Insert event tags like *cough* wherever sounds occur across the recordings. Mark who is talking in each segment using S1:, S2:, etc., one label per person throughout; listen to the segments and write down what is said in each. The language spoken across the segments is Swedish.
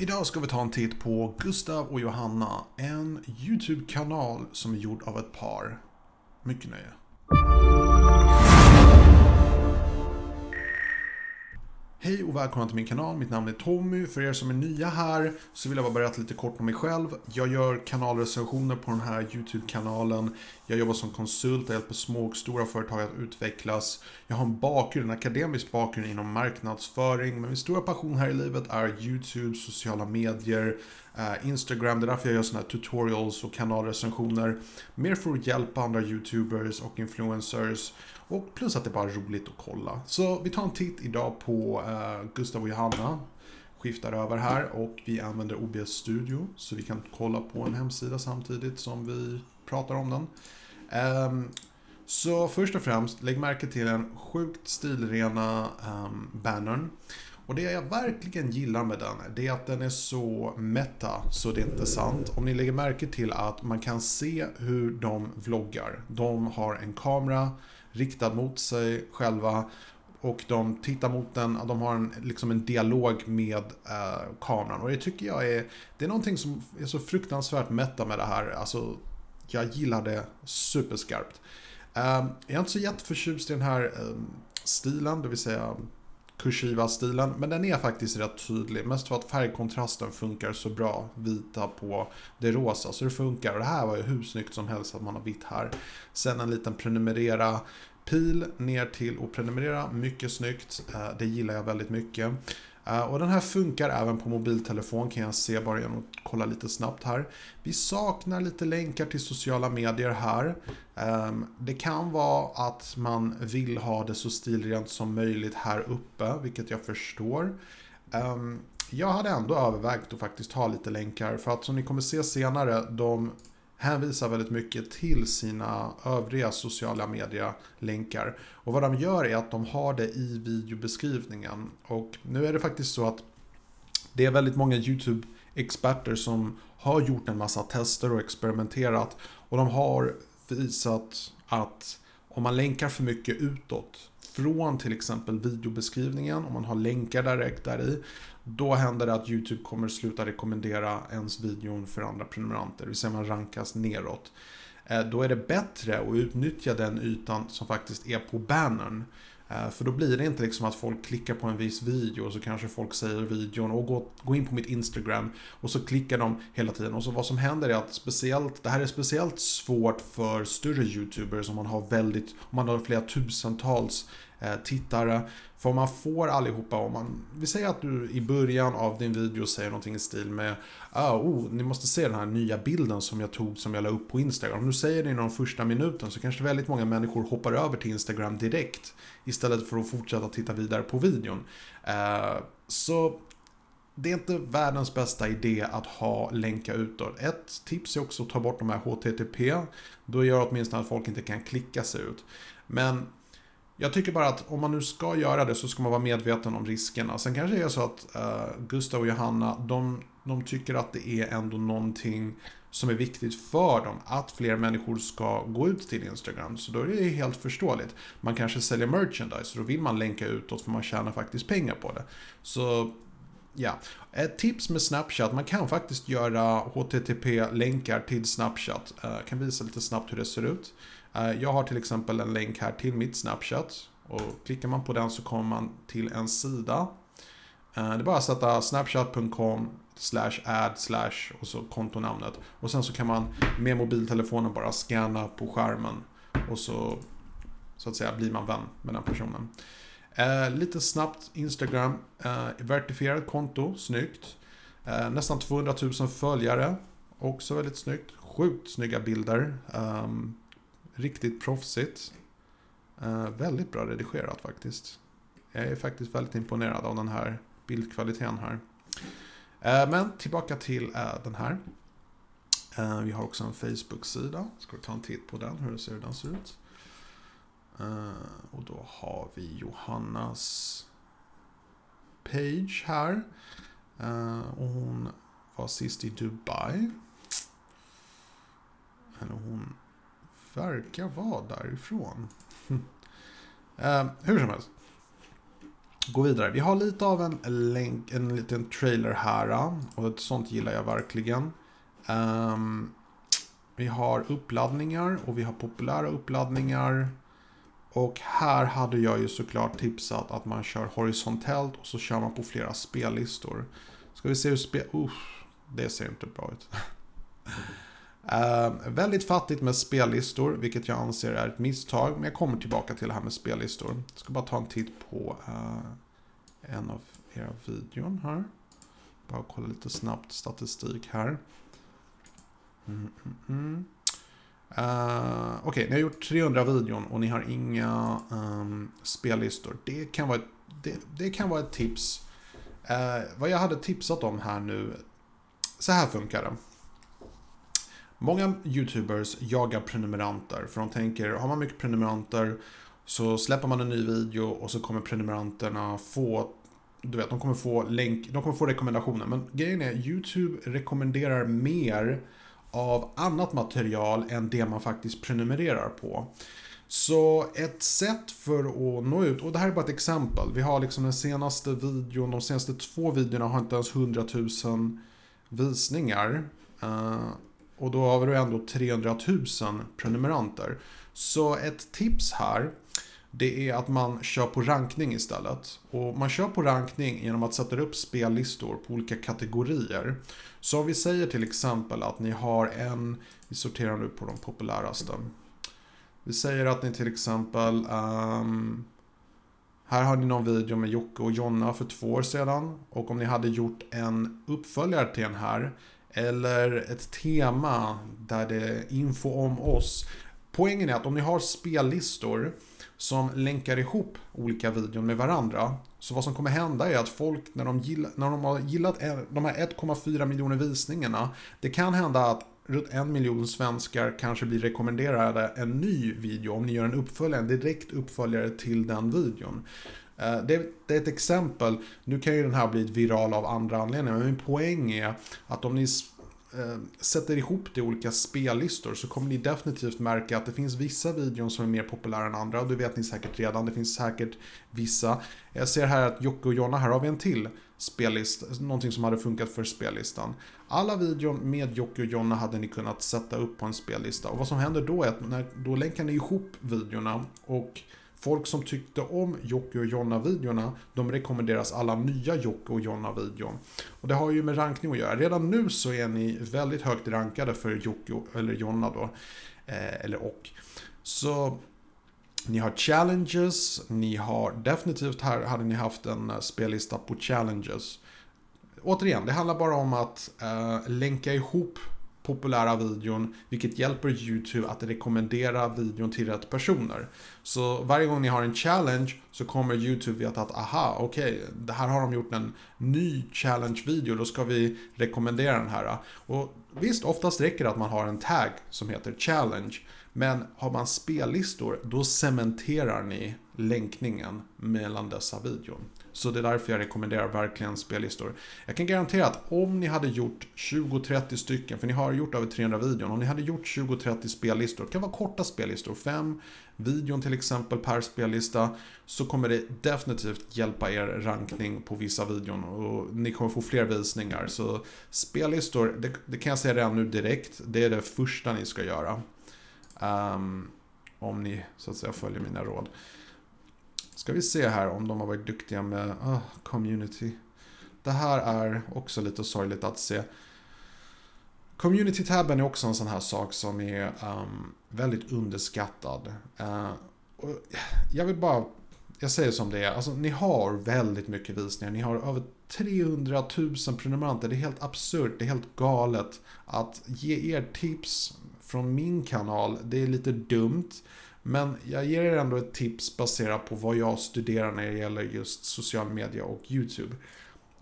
S1: Idag ska vi ta en titt på Gustav och Johanna, en YouTube-kanal som är gjord av ett par. Mycket nöje. Hej och välkomna till min kanal, mitt namn är Tommy. För er som är nya här så vill jag bara berätta lite kort om mig själv. Jag gör kanalrecensioner på den här YouTube-kanalen. Jag jobbar som konsult och hjälper små och stora företag att utvecklas. Jag har en bakgrund, en akademisk bakgrund inom marknadsföring. Men min stora passion här i livet är YouTube, sociala medier, Eh, Instagram. Det är därför jag gör sådana här tutorials och kanalrecensioner. Mer för att hjälpa andra YouTubers och influencers. Och plus att det bara är roligt att kolla. Så vi tar en titt idag på uh, Gustav och Johanna. Skiftar över här och vi använder OBS Studio. Så vi kan kolla på en hemsida samtidigt som vi pratar om den. Um, så först och främst, lägg märke till den sjukt stilrena um, bannern. Och det jag verkligen gillar med den, det är att den är så meta så det är inte sant. Om ni lägger märke till att man kan se hur de vloggar. De har en kamera riktad mot sig själva och de tittar mot den, de har en, liksom en dialog med eh, kameran. Och det tycker jag är, det är någonting som är så fruktansvärt mätta med det här. Alltså, jag gillar det superskarpt. Eh, jag är inte så jätteförtjust i den här eh, stilen, det vill säga kursiva stilen. Men den är faktiskt rätt tydlig. Mest för att färgkontrasten funkar så bra. Vita på det rosa. Så det funkar. Och det här var ju hur snyggt som helst att man har vitt här. Sen en liten prenumerera pil ner till och prenumerera. Mycket snyggt. Eh, det gillar jag väldigt mycket. Eh, och den här funkar även på mobiltelefon kan jag se bara genom att kolla lite snabbt här. Vi saknar lite länkar till sociala medier här. Ehm, det kan vara att man vill ha det så stilrent som möjligt här uppe, vilket jag förstår. Ehm, jag hade ändå övervägt att faktiskt ha lite länkar för att som ni kommer se senare, de hänvisar väldigt mycket till sina övriga sociala media-länkar. Och vad de gör är att de har det i videobeskrivningen. Och nu är det faktiskt så att det är väldigt många YouTube-experter som har gjort en massa tester och experimenterat. Och de har visat att om man länkar för mycket utåt från till exempel videobeskrivningen, om man har länkar direkt där i, då händer det att YouTube kommer sluta rekommendera ens videon för andra prenumeranter, det vill säga man rankas neråt. Eh, då är det bättre att utnyttja den ytan som faktiskt är på bannern. Eh, för då blir det inte liksom att folk klickar på en viss video och så kanske folk säger videon och gå, gå in på mitt Instagram och så klickar de hela tiden. Och så vad som händer är att speciellt, det här är speciellt svårt för större YouTubers om man har väldigt, om man har flera tusentals Eh, tittare. För man får allihopa, om man, vi säger att du i början av din video säger någonting i stil med ah, oh, ni måste se den här nya bilden som jag tog som jag la upp på Instagram. Om du säger det inom de första minuten så kanske väldigt många människor hoppar över till Instagram direkt istället för att fortsätta titta vidare på videon. Eh, så det är inte världens bästa idé att ha länka utåt. Ett tips är också att ta bort de här HTTP. Då gör det åtminstone att folk inte kan klicka sig ut. Men jag tycker bara att om man nu ska göra det så ska man vara medveten om riskerna. Sen kanske det är så att uh, Gustav och Johanna, de, de tycker att det är ändå någonting som är viktigt för dem. Att fler människor ska gå ut till Instagram. Så då är det helt förståeligt. Man kanske säljer merchandise, då vill man länka utåt för man tjänar faktiskt pengar på det. Så ja, ett tips med Snapchat, man kan faktiskt göra HTTP-länkar till Snapchat. Jag kan visa lite snabbt hur det ser ut. Eh, jag har till exempel en länk här till mitt Snapchat. Och klickar man på den så kommer man till en sida. Eh, det är bara att sätta snapchat.com slash add slash och så kontonamnet. Och sen så kan man med mobiltelefonen bara scanna på skärmen. Och så så att säga blir man vän med den personen. Eh, lite snabbt Instagram. Eh, vertifierat konto, snyggt. Eh, nästan 200 000 följare. Också väldigt snyggt. Sjukt snygga bilder. Um, Riktigt proffsigt. Eh, väldigt bra redigerat faktiskt. Jag är faktiskt väldigt imponerad av den här bildkvaliteten här. Eh, men tillbaka till eh, den här. Eh, vi har också en Facebook-sida. Ska vi ta en titt på den, hur ser den ser ut. Eh, och då har vi Johannas page här. Eh, och hon var sist i Dubai. Eller hon verkar vara därifrån. *laughs* eh, hur som helst. gå vidare. Vi har lite av en länk, en liten trailer här. Eh, och ett sånt gillar jag verkligen. Eh, vi har uppladdningar och vi har populära uppladdningar. Och här hade jag ju såklart tipsat att man kör horisontellt och så kör man på flera spellistor. Ska vi se hur spel... Uff, det ser inte bra ut. *laughs* uh, väldigt fattigt med spellistor, vilket jag anser är ett misstag. Men jag kommer tillbaka till det här med spellistor. Jag ska bara ta en titt på uh, en av era videon här. Bara kolla lite snabbt statistik här. Mm, mm, mm. Uh, Okej, okay, ni har gjort 300 videon och ni har inga um, spellistor. Det kan vara ett, det, det kan vara ett tips. Uh, vad jag hade tipsat om här nu. Så här funkar det. Många YouTubers jagar prenumeranter. För de tänker, har man mycket prenumeranter så släpper man en ny video och så kommer prenumeranterna få du vet, de kommer få länk, de kommer få rekommendationer. Men grejen är, YouTube rekommenderar mer av annat material än det man faktiskt prenumererar på. Så ett sätt för att nå ut, och det här är bara ett exempel. Vi har liksom den senaste videon, de senaste två videorna har inte ens 100 000 visningar. Eh, och då har vi ändå 300 000 prenumeranter. Så ett tips här det är att man kör på rankning istället. Och man kör på rankning genom att sätta upp spellistor på olika kategorier. Så om vi säger till exempel att ni har en, vi sorterar nu på de populäraste. Vi säger att ni till exempel, um, här har ni någon video med Jocke och Jonna för två år sedan. Och om ni hade gjort en uppföljare till den här, eller ett tema där det är info om oss. Poängen är att om ni har spellistor som länkar ihop olika videon med varandra. Så vad som kommer hända är att folk när de, gillar, när de har gillat de här 1,4 miljoner visningarna. Det kan hända att runt en miljon svenskar kanske blir rekommenderade en ny video om ni gör en uppföljare, en direkt uppföljare till den videon. Eh, det, det, är ett exempel. Nu kan ju den här bli viral av andra anledningar, men min poäng är att om ni eh, sätter ihop det i olika spellistor så kommer ni definitivt märka att det finns vissa videon som är mer populära än andra och det vet ni säkert redan. Det finns säkert vissa. Jag ser här att Jocke och Jonna, här har vi en till spellista, någonting som hade funkat för spellistan. Alla videon med Jocke och Jonna hade ni kunnat sätta upp på en spellista och vad som händer då är att när, då länkar ni ihop videorna och Folk som tyckte om Jocke och Jonna-videorna, de rekommenderas alla nya Jocke och Jonna-videon. Och det har ju med rankning att göra. Redan nu så är ni väldigt högt rankade för Jocke eller Jonna då. Eh, eller och. Så ni har challenges, ni har definitivt här hade ni haft en eh, spellista på challenges. Återigen, det handlar bara om att eh, länka ihop populära videon, vilket hjälper YouTube att rekommendera videon till rätt personer. Så varje gång ni har en challenge så kommer YouTube veta att aha, okej, okay, det här har de gjort en ny challenge-video, då ska vi rekommendera den här. Och visst, oftast räcker det att man har en tag som heter challenge, men har man spellistor, då cementerar ni länkningen mellan dessa videon. Så det är därför jag rekommenderar verkligen spellistor. Jag kan garantera att om ni hade gjort 20-30 stycken, för ni har gjort över 300 videon, om ni hade gjort 20-30 spellistor, det kan vara korta spellistor, 5 videon till exempel per spellista, så kommer det definitivt hjälpa er rankning på vissa videon och ni kommer få fler visningar. Så spellistor, det, det kan jag säga redan nu direkt, det är det första ni ska göra. Um, om ni så att säga följer mina råd. Ska vi se här om de har varit duktiga med uh, community. Det här är också lite sorgligt att se. Community-tabben är också en sån här sak som är um, väldigt underskattad. Uh, jag vill bara, jag säger som det är, alltså ni har väldigt mycket visningar. Ni har över 300 000 prenumeranter. Det är helt absurt, det är helt galet. Att ge er tips från min kanal, det är lite dumt. Men jag ger er ändå ett tips baserat på vad jag studerar när det gäller just social media och YouTube.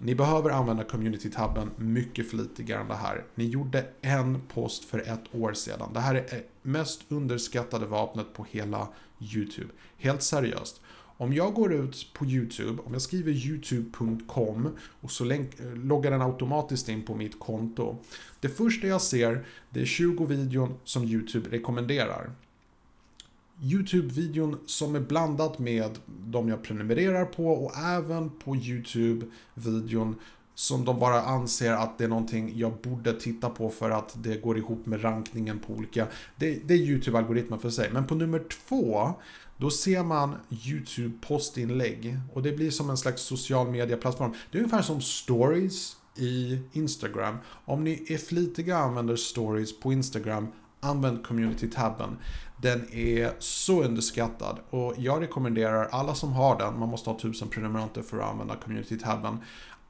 S1: Ni behöver använda community-tabben mycket flitigare än det här. Ni gjorde en post för ett år sedan. Det här är eh, mest underskattade vapnet på hela YouTube. Helt seriöst. Om jag går ut på YouTube, om jag skriver youtube.com och så eh, loggar den automatiskt in på mitt konto. Det första jag ser, det är 20 videon som YouTube rekommenderar. YouTube-videon som är blandat med de jag prenumererar på och även på YouTube-videon som de bara anser att det är någonting jag borde titta på för att det går ihop med rankningen på olika... Det, det är YouTube-algoritmen för sig. Men på nummer två, då ser man YouTube-postinlägg. Och det blir som en slags social media-plattform. Det är ungefär som stories i Instagram. Om ni är flitiga och använder stories på Instagram, använd community-tabben. Den är så underskattad och jag rekommenderar alla som har den, man måste ha 1000 prenumeranter för att använda community-tabben.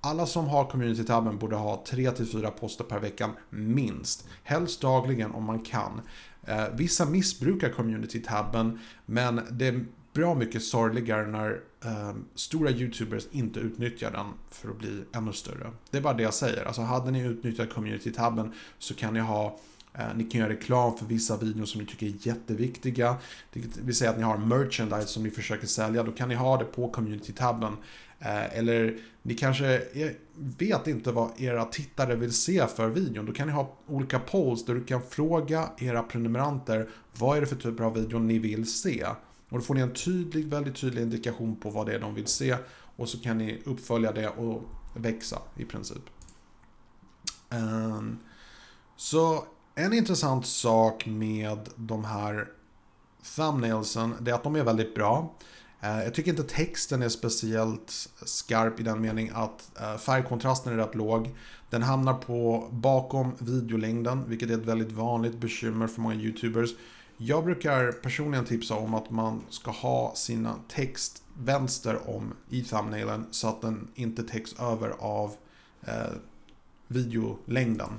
S1: Alla som har community-tabben borde ha 3-4 poster per vecka minst. Helst dagligen om man kan. Eh, vissa missbrukar community-tabben men det är bra mycket sorgligare när eh, stora YouTubers inte utnyttjar den för att bli ännu större. Det är bara det jag säger. Alltså hade ni utnyttjat community-tabben så kan ni ha Eh, ni kan göra reklam för vissa videor som ni tycker är jätteviktiga. Det vill säga att ni har merchandise som ni försöker sälja. Då kan ni ha det på community-tabben. Eh, eller ni kanske vet inte vad era tittare vill se för videon. Då kan ni ha olika polls där du kan fråga era prenumeranter vad är det för typer av video ni vill se. Och då får ni en tydlig, väldigt tydlig indikation på vad det är de vill se. Och så kan ni uppfölja det och växa i princip. Ehm, så en intressant sak med de här thumbnailsen, det är att de är väldigt bra. Eh, jag tycker inte texten är speciellt skarp i den mening att eh, färgkontrasten är rätt låg. Den hamnar på bakom videolängden, vilket är ett väldigt vanligt bekymmer för många YouTubers. Jag brukar personligen tipsa om att man ska ha sina text vänster om i thumbnailen så att den inte täcks över av eh, videolängden.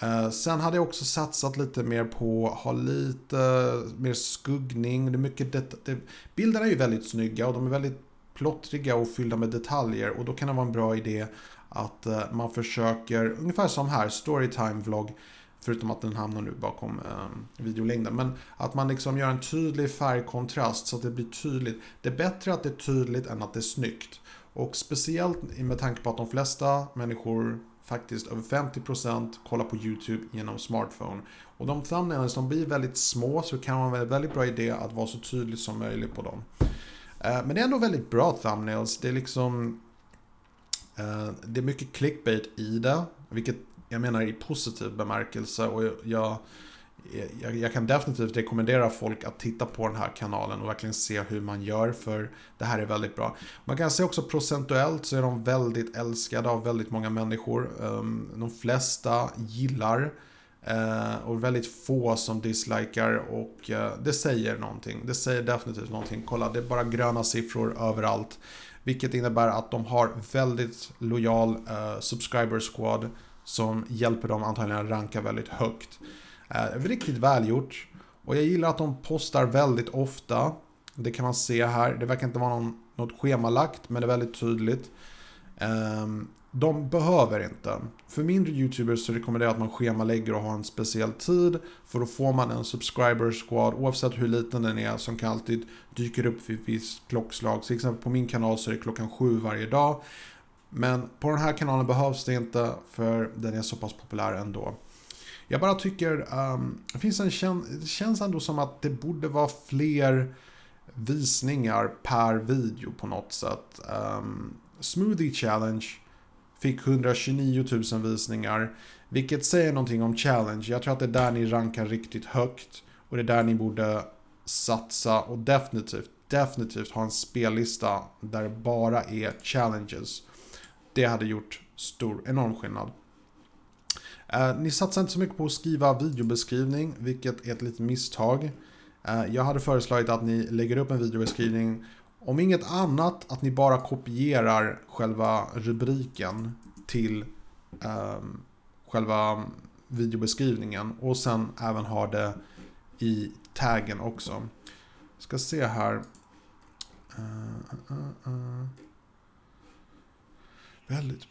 S1: Eh, sen hade jag också satsat lite mer på att ha lite mer skuggning. Det är mycket det, det, bilderna är ju väldigt snygga och de är väldigt plottriga och fyllda med detaljer och då kan det vara en bra idé att eh, man försöker, ungefär som här, Storytime-vlogg, förutom att den hamnar nu bakom eh, videolängden, men att man liksom gör en tydlig färgkontrast så att det blir tydligt. Det är bättre att det är tydligt än att det är snyggt. Och speciellt med tanke på att de flesta människor faktiskt över 50% kollar på YouTube genom smartphone. Och de thumbnails de blir väldigt små så det kan vara en väldigt bra idé att vara så tydlig som möjligt på dem. Eh, men det är ändå väldigt bra thumbnails. Det är liksom eh, det är mycket clickbait i det, vilket jag menar i positiv bemärkelse. Och jag, jag, jag, kan definitivt rekommendera folk att titta på den här kanalen och verkligen se hur man gör för det här är väldigt bra. Man kan se också procentuellt så är de väldigt älskade av väldigt många människor. Ehm, de flesta gillar eh, och väldigt få som dislikar och eh, det säger någonting. Det säger definitivt någonting. Kolla, det är bara gröna siffror överallt. Vilket innebär att de har väldigt lojal eh, subscriber squad som hjälper dem antagligen att ranka väldigt högt. Eh, riktigt välgjort. Och jag gillar att de postar väldigt ofta. Det kan man se här. Det verkar inte vara någon, något schemalagt, men det är väldigt tydligt. Eh, de behöver inte. För mindre YouTubers så rekommenderar jag att man schemalägger och har en speciell tid. För då får man en subscriber squad oavsett hur liten den är som kan alltid dyka upp vid ett visst klockslag. Till exempel på min kanal så är det klockan sju varje dag. Men på den här kanalen behövs det inte för den är så pass populär ändå. Jag bara tycker, um, det, finns en kän det känns ändå som att det borde vara fler visningar per video på något sätt. Um, Smoothie Challenge fick 129 000 visningar, vilket säger någonting om Challenge. Jag tror att det är där ni rankar riktigt högt och det är där ni borde satsa och definitivt, definitivt ha en spellista där det bara är challenges. Det hade gjort stor, enorm skillnad. Uh, ni satsar inte så mycket på att skriva videobeskrivning, vilket är ett litet misstag. Uh, jag hade föreslagit att ni lägger upp en videobeskrivning. Om inget annat, att ni bara kopierar själva rubriken till um, själva videobeskrivningen. Och sen även har det i taggen också. Ska se här. Uh, väldigt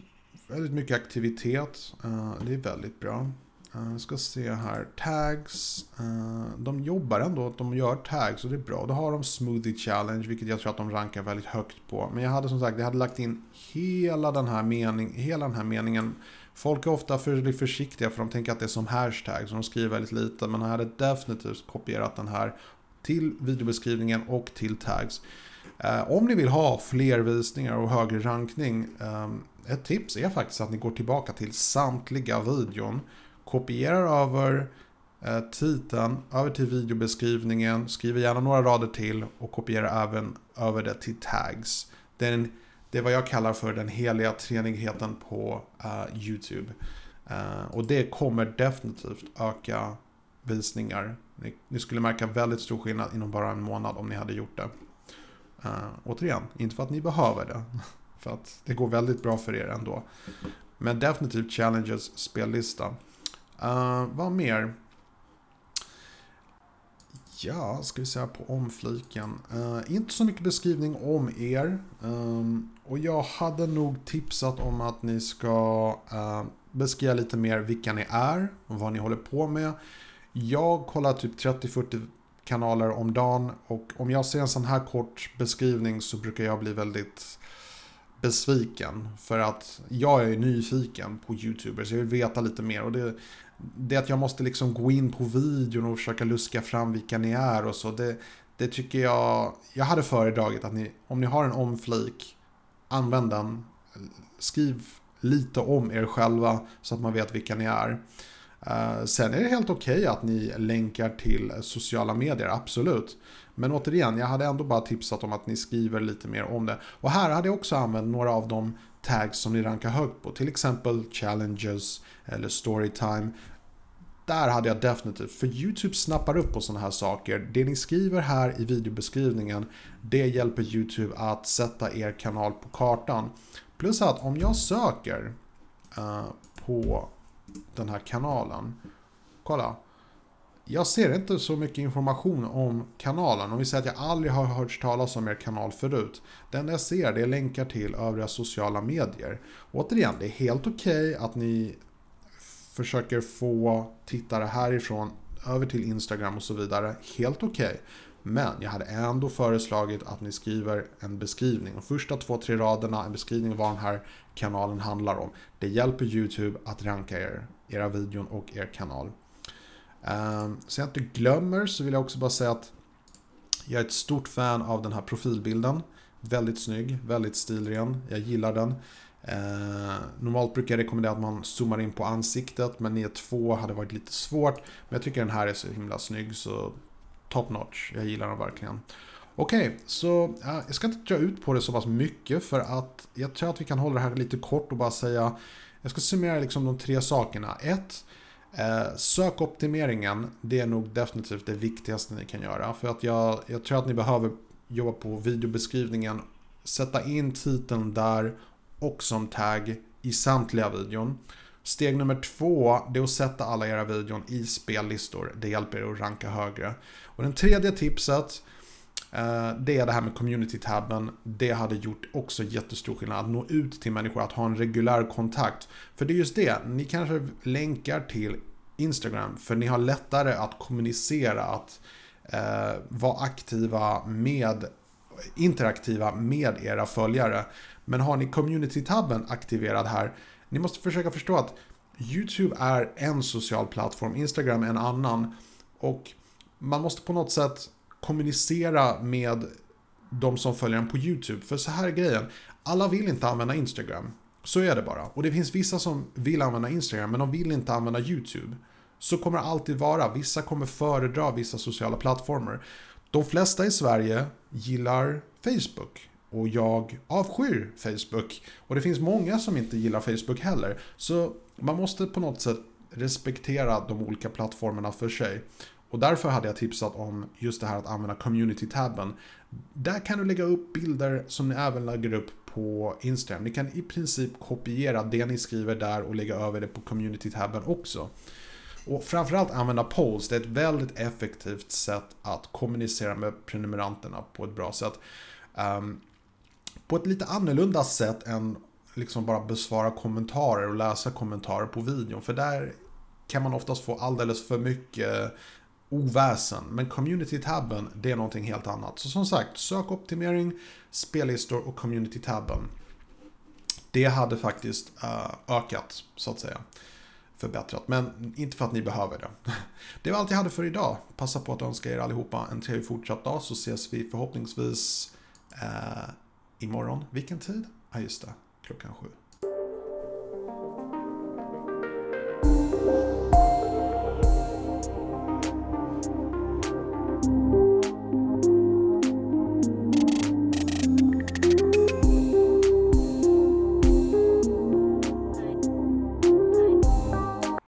S1: väldigt mycket aktivitet. Uh, det är väldigt bra. Uh, ska se här. Tags. Uh, de jobbar ändå. att De gör tags och det är bra. Då har de Smoothie Challenge, vilket jag tror att de rankar väldigt högt på. Men jag hade som sagt, jag hade lagt in hela den här, mening, hela den här meningen. Folk är ofta för försiktiga för de tänker att det är som hashtag, så de skriver väldigt lite. Men jag hade definitivt kopierat den här till videobeskrivningen och till tags. Om ni vill ha fler visningar och högre rankning, ehm, ett tips är faktiskt att ni går tillbaka till samtliga videon, kopierar över eh, titeln över till videobeskrivningen, skriver gärna några rader till och kopierar även över det till tags. Det är, en, det är vad jag kallar för den heliga treenigheten på uh, YouTube. Uh, och det kommer definitivt öka visningar. Ni, ni, skulle märka väldigt stor skillnad inom bara en månad om ni hade gjort det. Uh, återigen, inte för att ni behöver det. För att det går väldigt bra för er ändå. Men definitivt Challenges spellista. Uh, vad mer? Ja, ska vi säga på omfliken. Uh, inte så mycket beskrivning om er. Um, och jag hade nog tipsat om att ni ska uh, beskriva lite mer vilka ni är och vad ni håller på med. Jag kollar typ 30-40 kanaler om dagen och om jag ser en sån här kort beskrivning så brukar jag bli väldigt besviken. För att jag är nyfiken på YouTubers, jag vill veta lite mer. Och det, det att jag måste liksom gå in på videon och försöka luska fram vilka ni är och så. Det, det tycker jag, jag hade föredragit att ni, om ni har en omflik, använd den. Skriv lite om er själva så att man vet vilka ni är. Eh, sen är det helt okej okay att ni länkar till sociala medier, absolut. Men återigen, jag hade ändå bara tipsat om att ni skriver lite mer om det. Och här hade jag också använt några av de tags som ni rankar högt på. Till exempel challenges eller storytime. Där hade jag definitivt, för YouTube snappar upp på sådana här saker. Det ni skriver här i videobeskrivningen, det hjälper YouTube att sätta er kanal på kartan. Plus att om jag söker uh, på den här kanalen, kolla, jag ser inte så mycket information om kanalen. Om vi säger att jag aldrig har hört talas om er kanal förut. Det enda jag ser det är länkar till övriga sociala medier. Återigen, det är helt okej okay att ni försöker få tittare härifrån över till Instagram och så vidare. Helt okej. Okay. Men jag hade ändå föreslagit att ni skriver en beskrivning. De första två, tre raderna, en beskrivning av vad den här kanalen handlar om. Det hjälper YouTube att ranka er, era videon och er kanal. Ehm, så jag inte glömmer så vill jag också bara säga att jag är ett stort fan av den här profilbilden. Väldigt snygg, väldigt stilren. Jag gillar den. Ehm, normalt brukar jag rekommendera att man zoomar in på ansiktet men ni två hade varit lite svårt. Men jag tycker den här är så himla snygg så top notch. Jag gillar den verkligen. Okej, okay, så jag ska inte dra ut på det så pass mycket för att jag tror att vi kan hålla det här lite kort och bara säga jag ska summera liksom de tre sakerna. Ett, Eh, sökoptimeringen, det är nog definitivt det viktigaste ni kan göra. För att jag, jag tror att ni behöver jobba på videobeskrivningen, sätta in titeln där och som tagg i samtliga videon. Steg nummer två, det är att sätta alla era videon i spellistor. Det hjälper er att ranka högre. Och den tredje tipset, Eh, det är det här med community-tabben. Det hade gjort också jättestor skillnad. Att nå ut till människor, att ha en reguljär kontakt. För det är just det, ni kanske länkar till Instagram. För ni har lättare att kommunicera, att eh, vara aktiva med, interaktiva med era följare. Men har ni community-tabben aktiverad här, ni måste försöka förstå att YouTube är en social plattform, Instagram en annan. Och man måste på något sätt kommunicera med de som följer en på YouTube. För så här är grejen, alla vill inte använda Instagram. Så är det bara. Och det finns vissa som vill använda Instagram men de vill inte använda YouTube. Så kommer det alltid vara. Vissa kommer föredra vissa sociala plattformar. De flesta i Sverige gillar Facebook. Och jag avskyr Facebook. Och det finns många som inte gillar Facebook heller. Så man måste på något sätt respektera de olika plattformarna för sig. Och därför hade jag tipsat om just det här att använda community-tabben. Där kan du lägga upp bilder som ni även lägger upp på Instagram. Ni kan i princip kopiera det ni skriver där och lägga över det på community-tabben också. Och framförallt använda polls. Det är ett väldigt effektivt sätt att kommunicera med prenumeranterna på ett bra sätt. Um, på ett lite annorlunda sätt än liksom bara besvara kommentarer och läsa kommentarer på videon. För där kan man oftast få alldeles för mycket oväsen. Men community-tabben, det är någonting helt annat. Så som sagt, sökoptimering, spellistor och community-tabben. Det hade faktiskt eh, ökat, så att säga. förbättrat. Men inte för att ni behöver det. *laughs* Det var allt jag hade för idag. Passa på att önska er allihopa en trevlig fortsatt dag så ses vi förhoppningsvis eh, imorgon. Vilken tid? Ja, just det. Klockan sju.